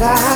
lugar.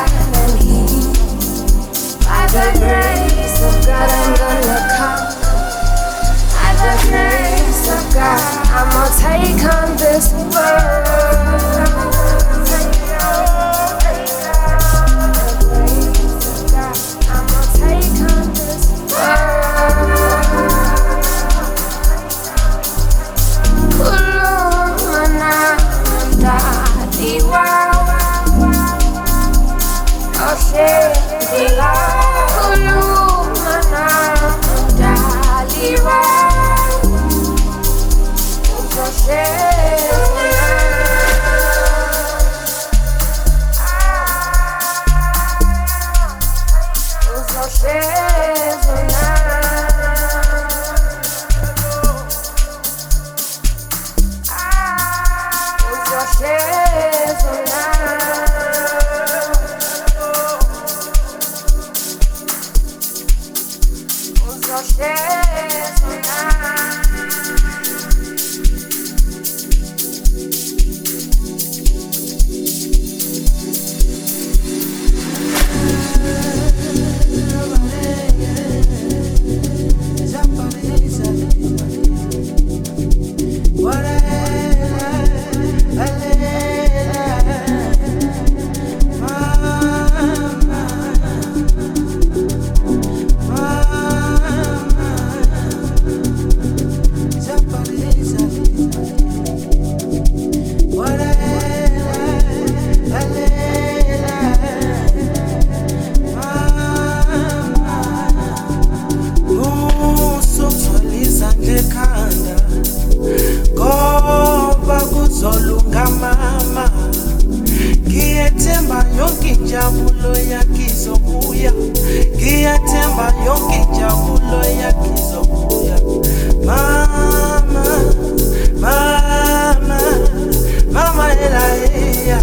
yakizokuya ngiyathembayo ngijabulo yakizokuya mama mama mama elaeya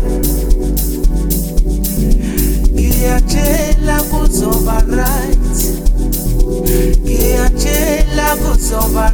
ngiyatshela kuzoba right ngiyatshela kuzoba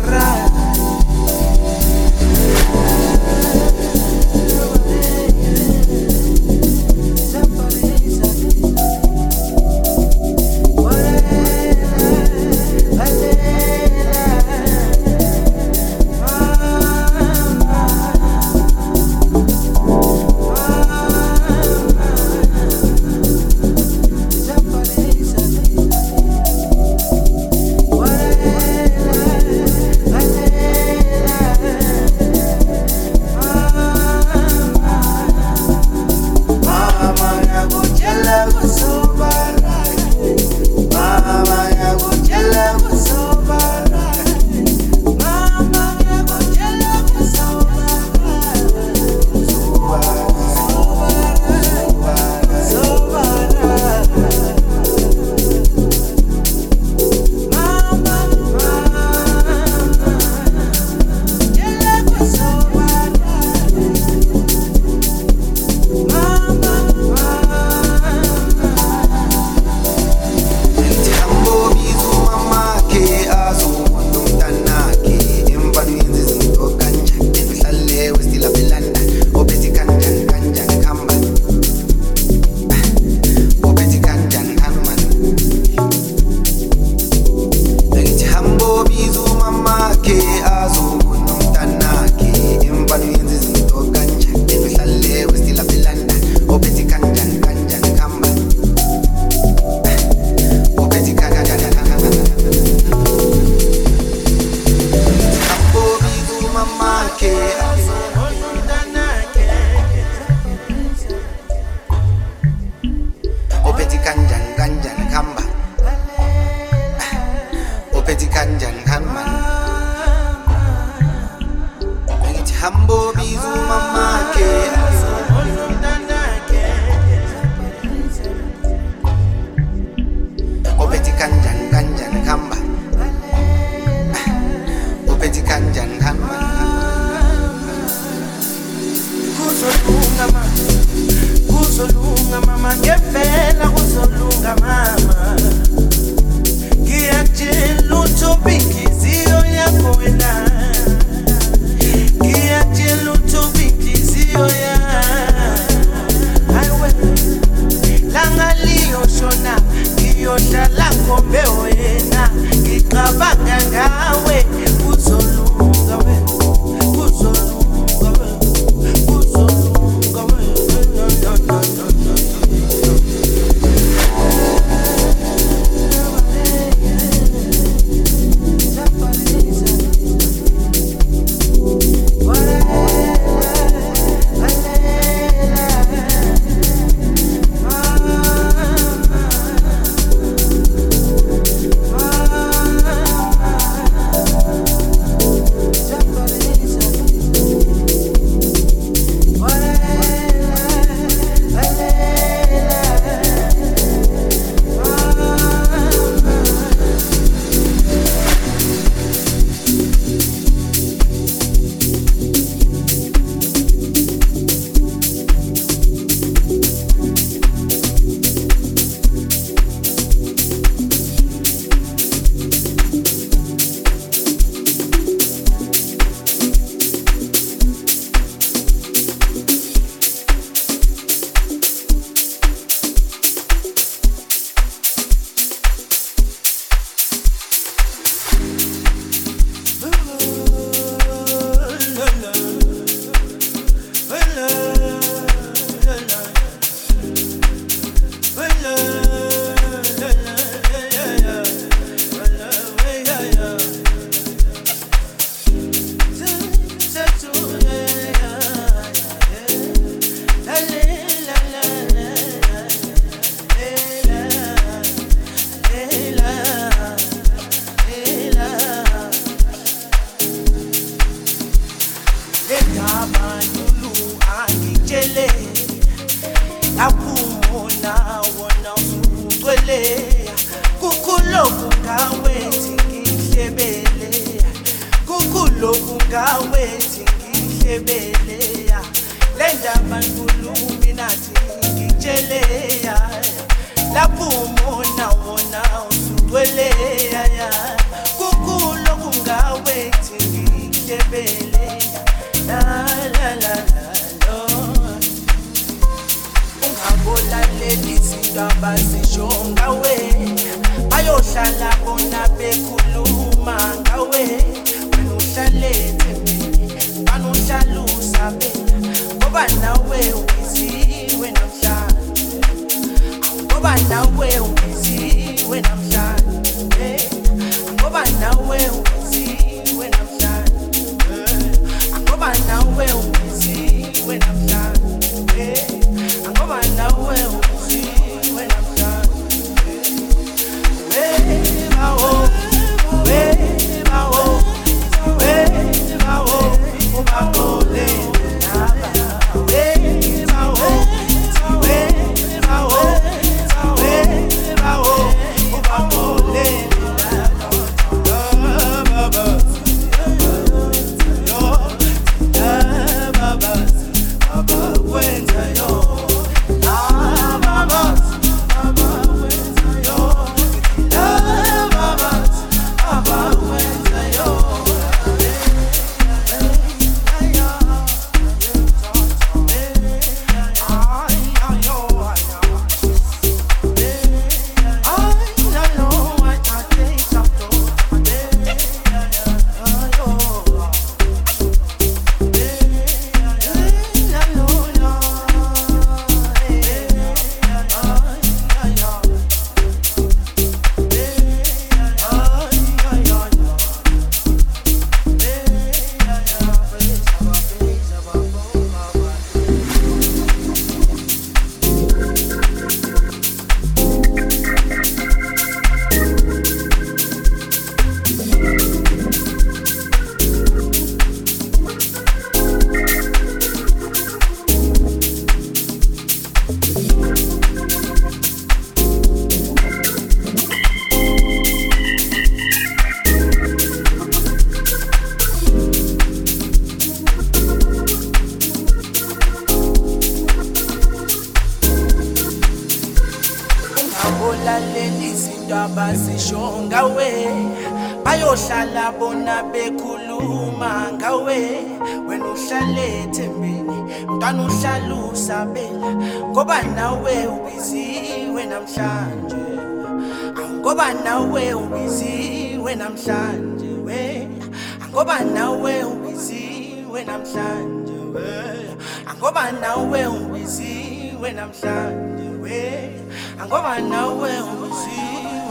I know where will see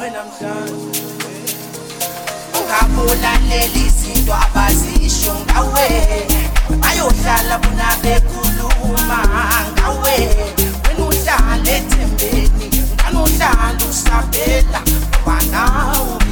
when I'm done ungabulaleli izinto abazisho ngawe bayohlala bona bekhuluma ngawe wena uhlala ethembeni ngani uhlala usabela ngoba nawe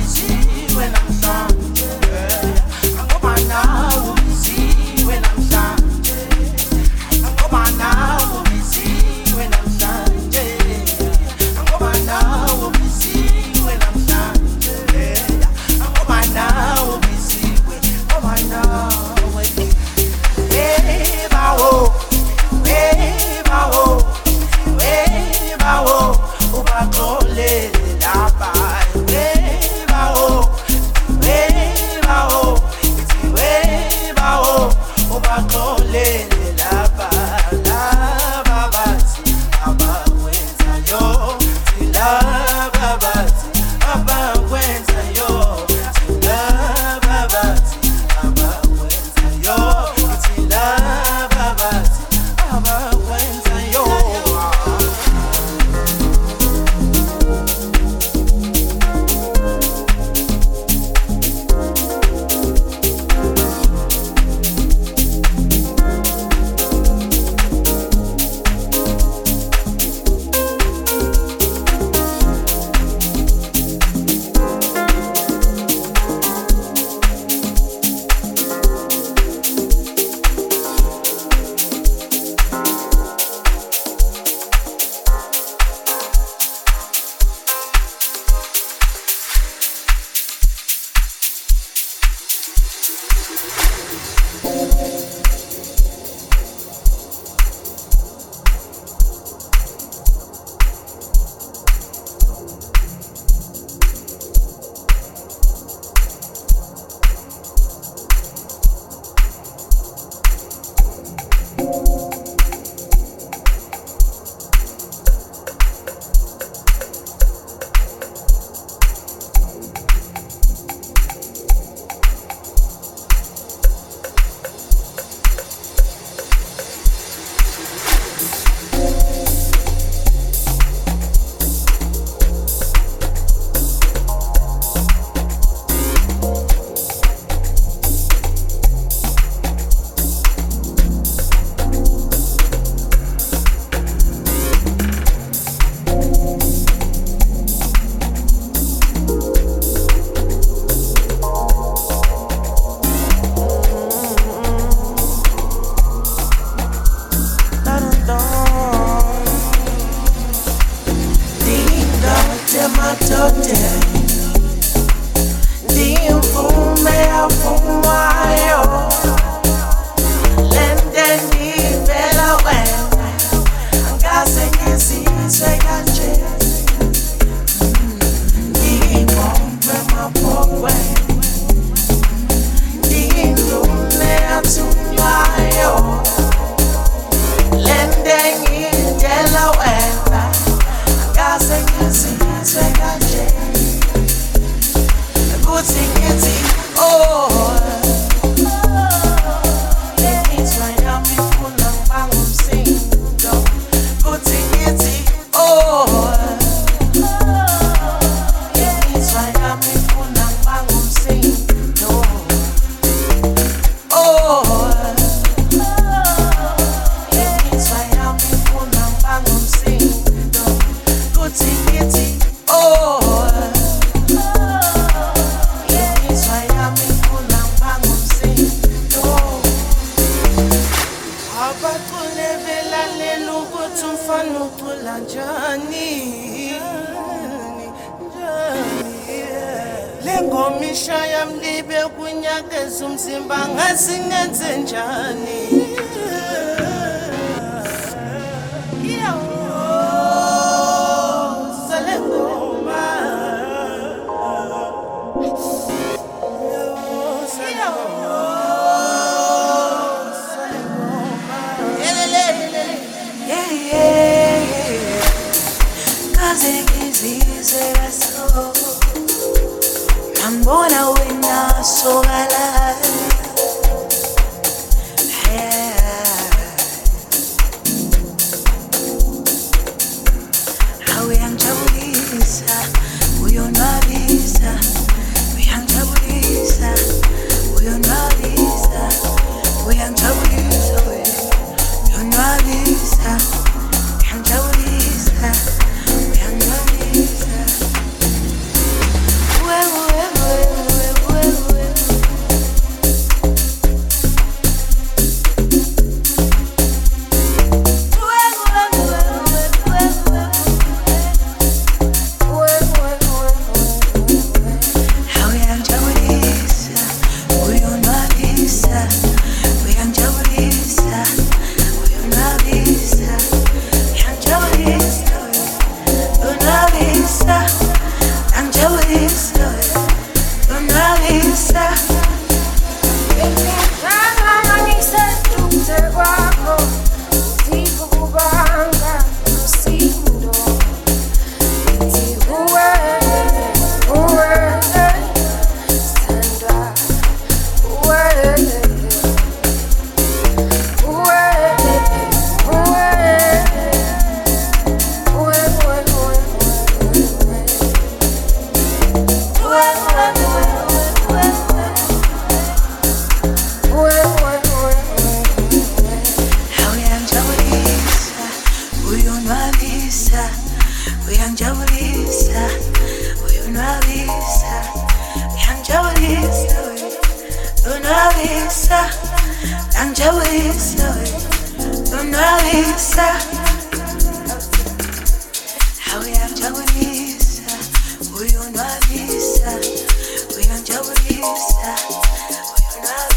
voy a una vista, voy a una vista, voy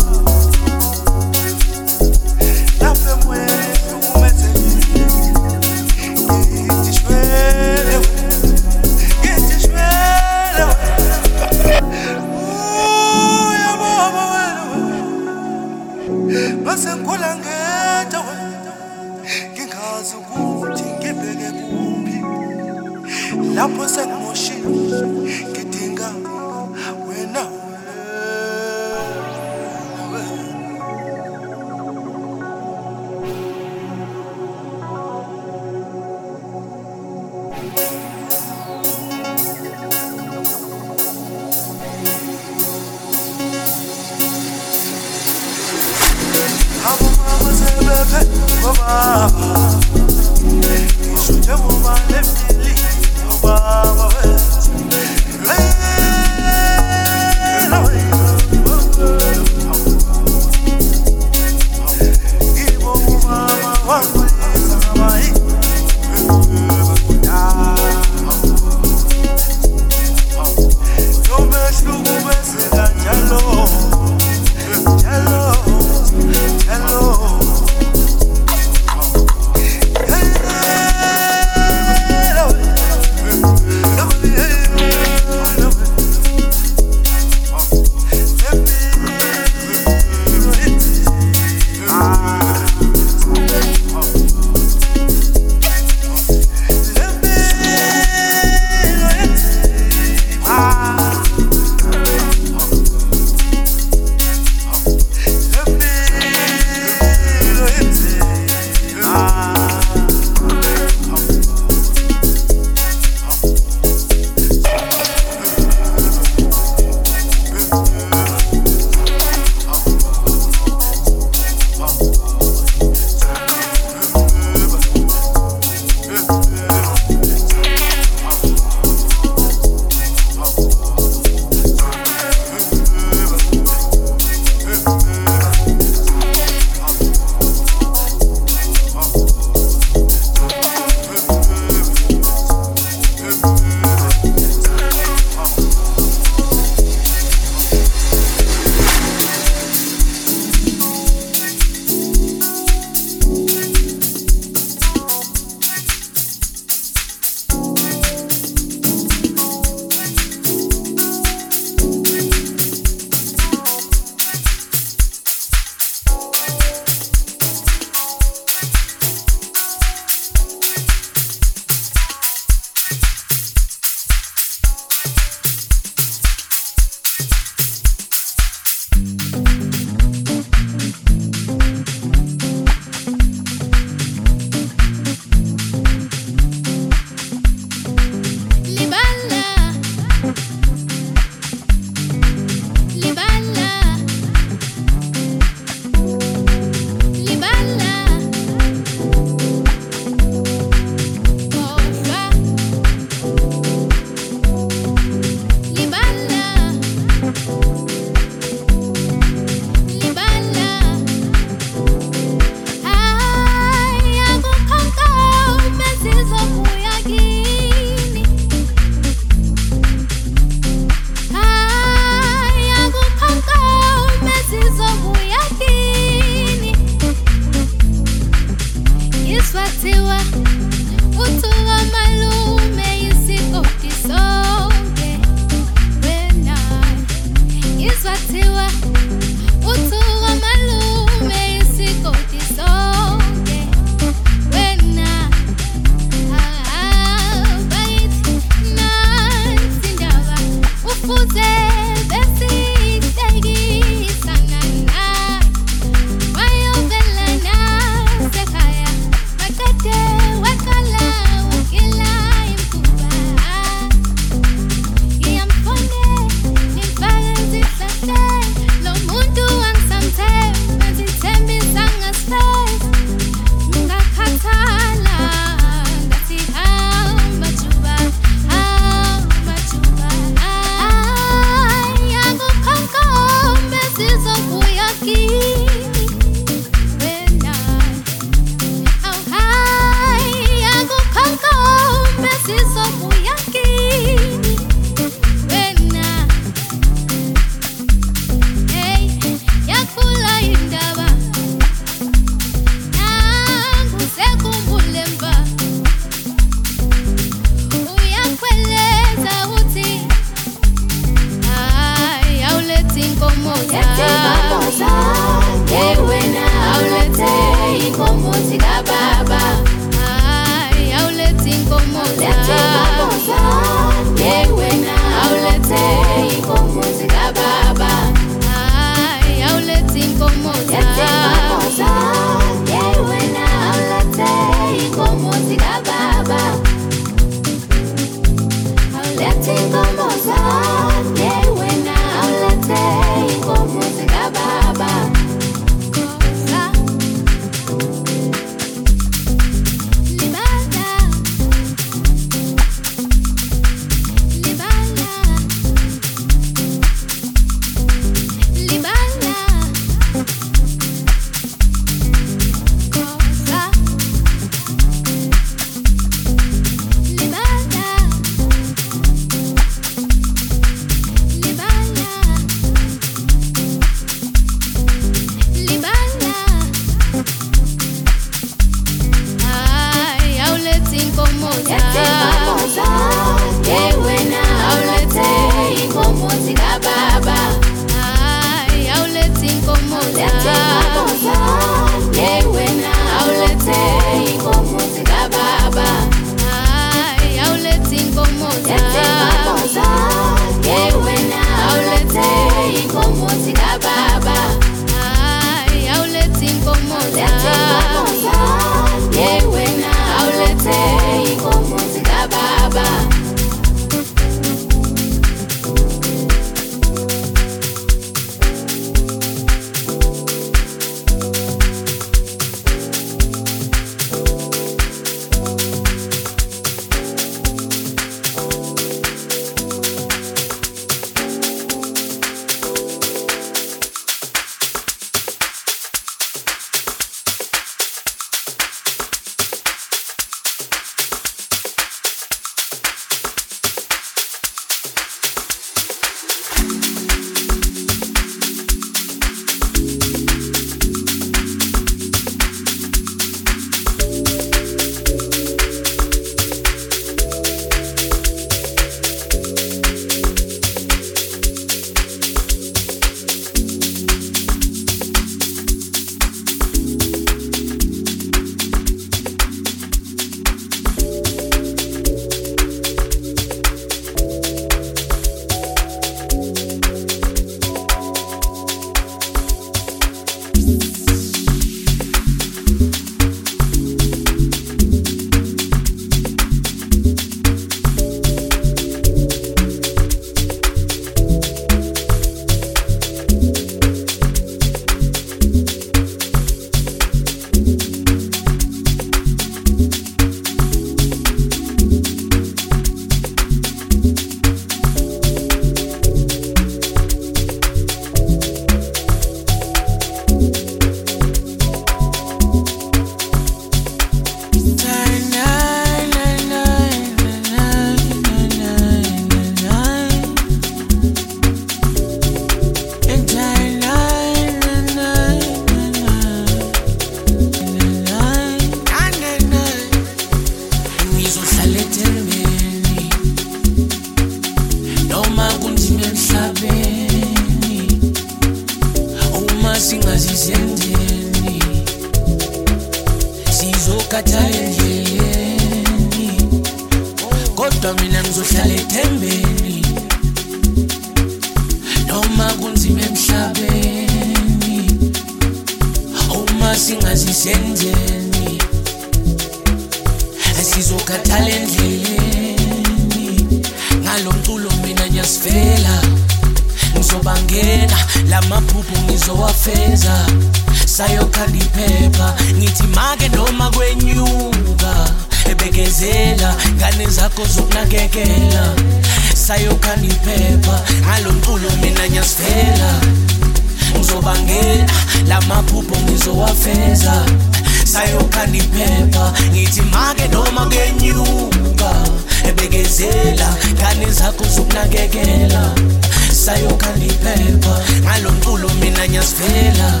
ngiyazivela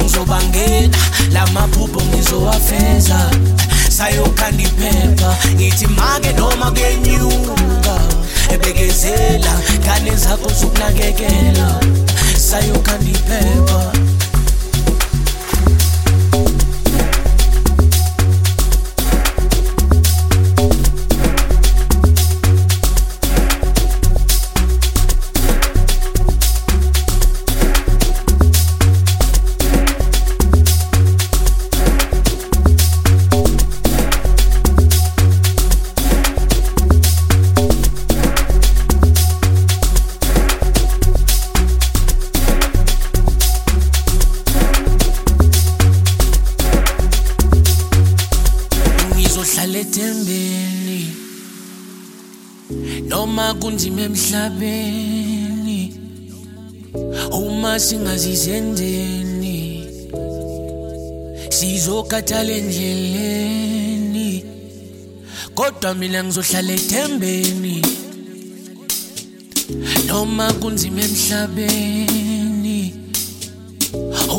ngizoba ngena la maphupho ngizowafeza sayokhanda iphepha ngithi make noma kuyenyuka ebekezela ngane zakho zokunakekela sayokhanda iphepha emhlabeni uma singazizenzeni sizokhathala endleleni kodwa mina ngizohlala ethembeni noma kunzima emhlabeni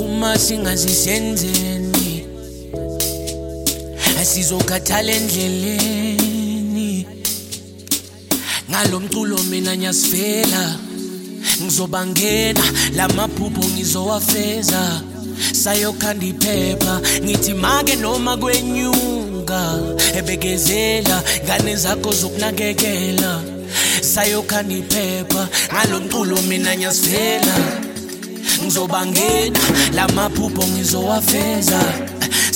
uma singazizenzeni sizokhathala endleleni ngalomculo mina nyasifela ngizobangena lamaphupho ngizowafeza sayokhanda iphepha ngithi make noma kwenyuka ebekezela ngane zakho zokunakekela sayokhanda iphepha ngalomculo mina nyasifela ngizobangena lamaphupho ngizowafeza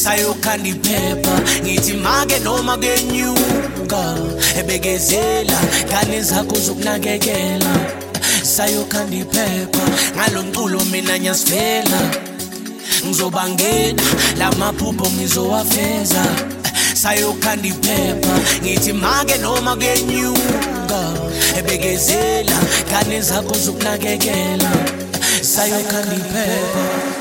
sayokhanda iphepha ngithi make noma kenyuka ebekezela ngane zakho zokunakekela sayokhanda iphepha ngalo mculo mina nyasivela ngizobangena la maphupho ngizowafeza sayokhanda iphepha ngithi make noma kenyuka ebekezela ngane zakho zokunakekela sayokhanda iphepha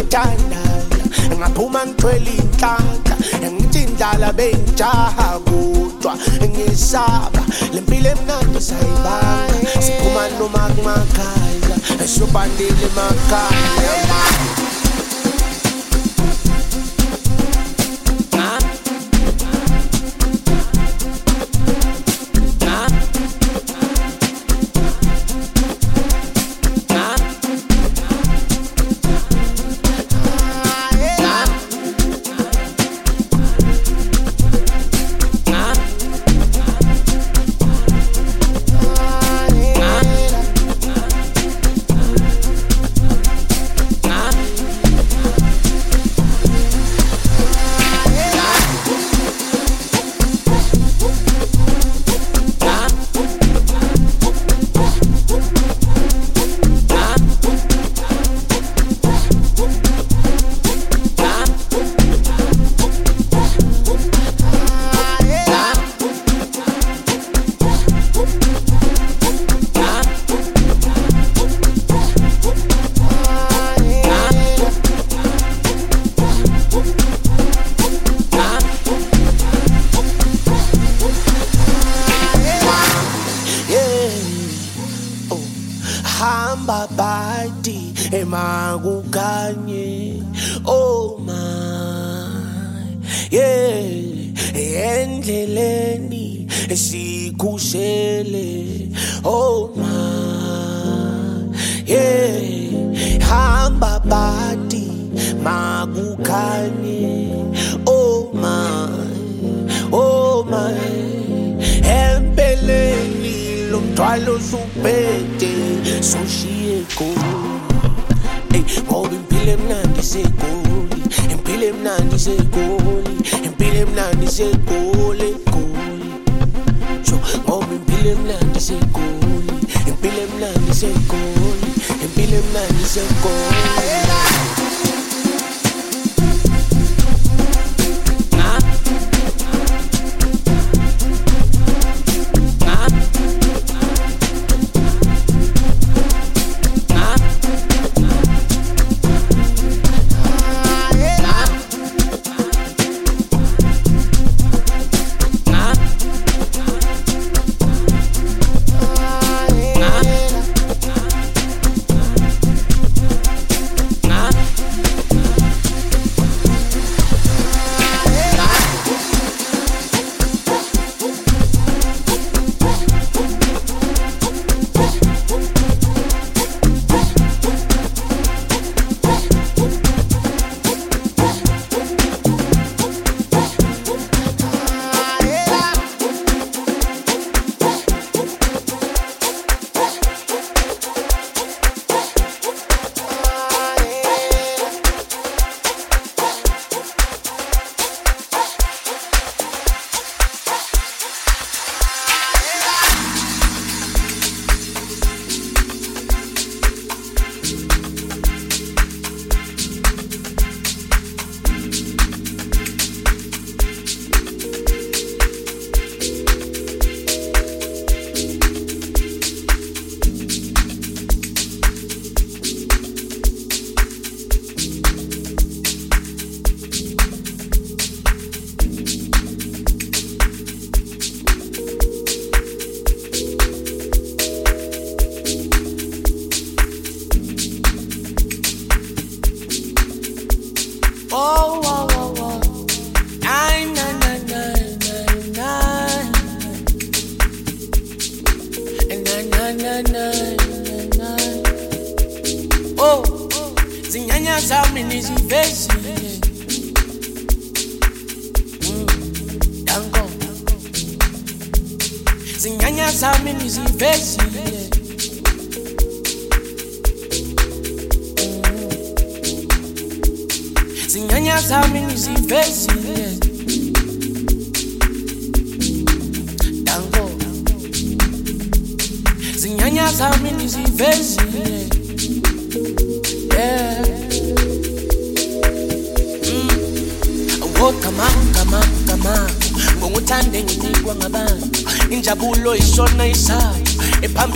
ngithanda ngaphuma ngithwele inhlanhla ngithi indlala beyijahakutshwa ngisaba le mpilo emnando sayibanga siphuma noma kumakhaya sobandile emakhaya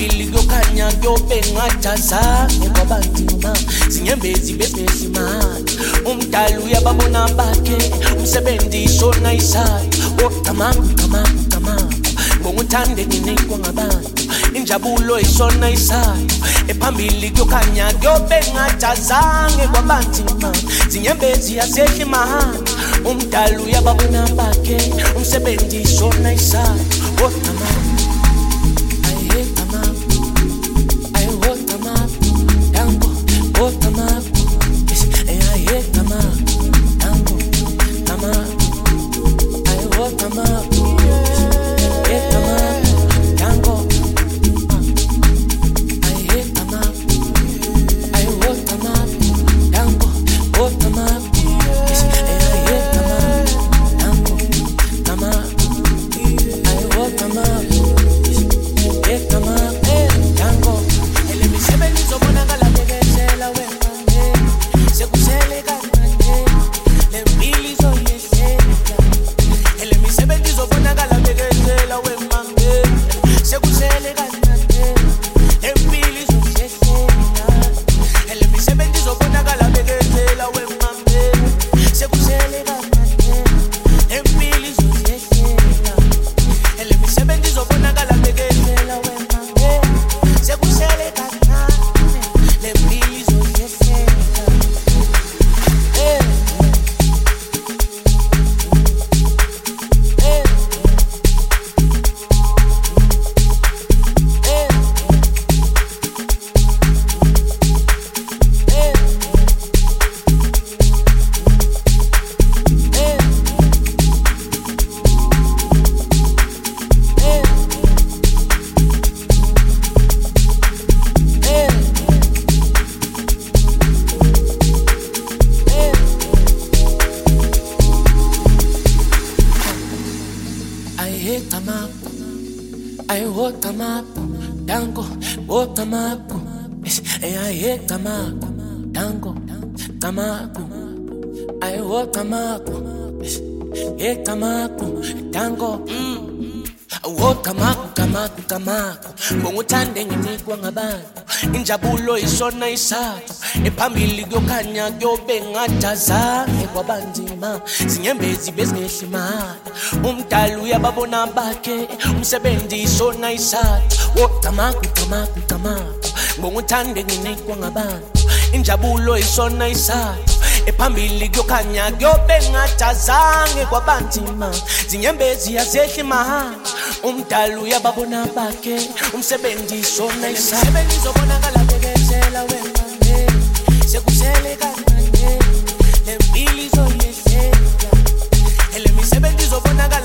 phambili kuyokhanya kuyobe ngajazanga kwabanzima zinyembezi bezimanje umdala uyababona bakhe umsebenzi shona isakhe oh, wokucamanga ucamanga ucamanga ngokuthande ninikwa ngabantu injabulo ishona isayo ephambili kuyokhanya kuyobe ngajazange kwabanzima zinyembezi yasehla imahanga umdala uyababona bakhe umsebenzi ishona isayo oh, wokucamanga hit them up. I walk them up. Tango, walk them up. And I hit them up. Tango, come up. I walk them up. Hit them up. Tango, walk them up. igamaku gamaku ngokuthande nginikwa ngabantu injabulo isona isathu ephambili kuyokhanya kuyobe ngadazange kwabanzima zinyembezi bezingehli imali umdala uyababona bakhe umsebenzi isona isathu wogamaku gamaku gamaku ngokuthande nginikwa ngabantu injabulo isona isathu ephambili kuyokhanya kuyobe ngajazange kwabanzima zinyembezi yazehla imahamba umdala uyababona bakhe umsebenzi sona isasebenzi izobonakala bekezela wemangeli sekusele kancane le mpilo izoyehlela ele misebenzi izobonakala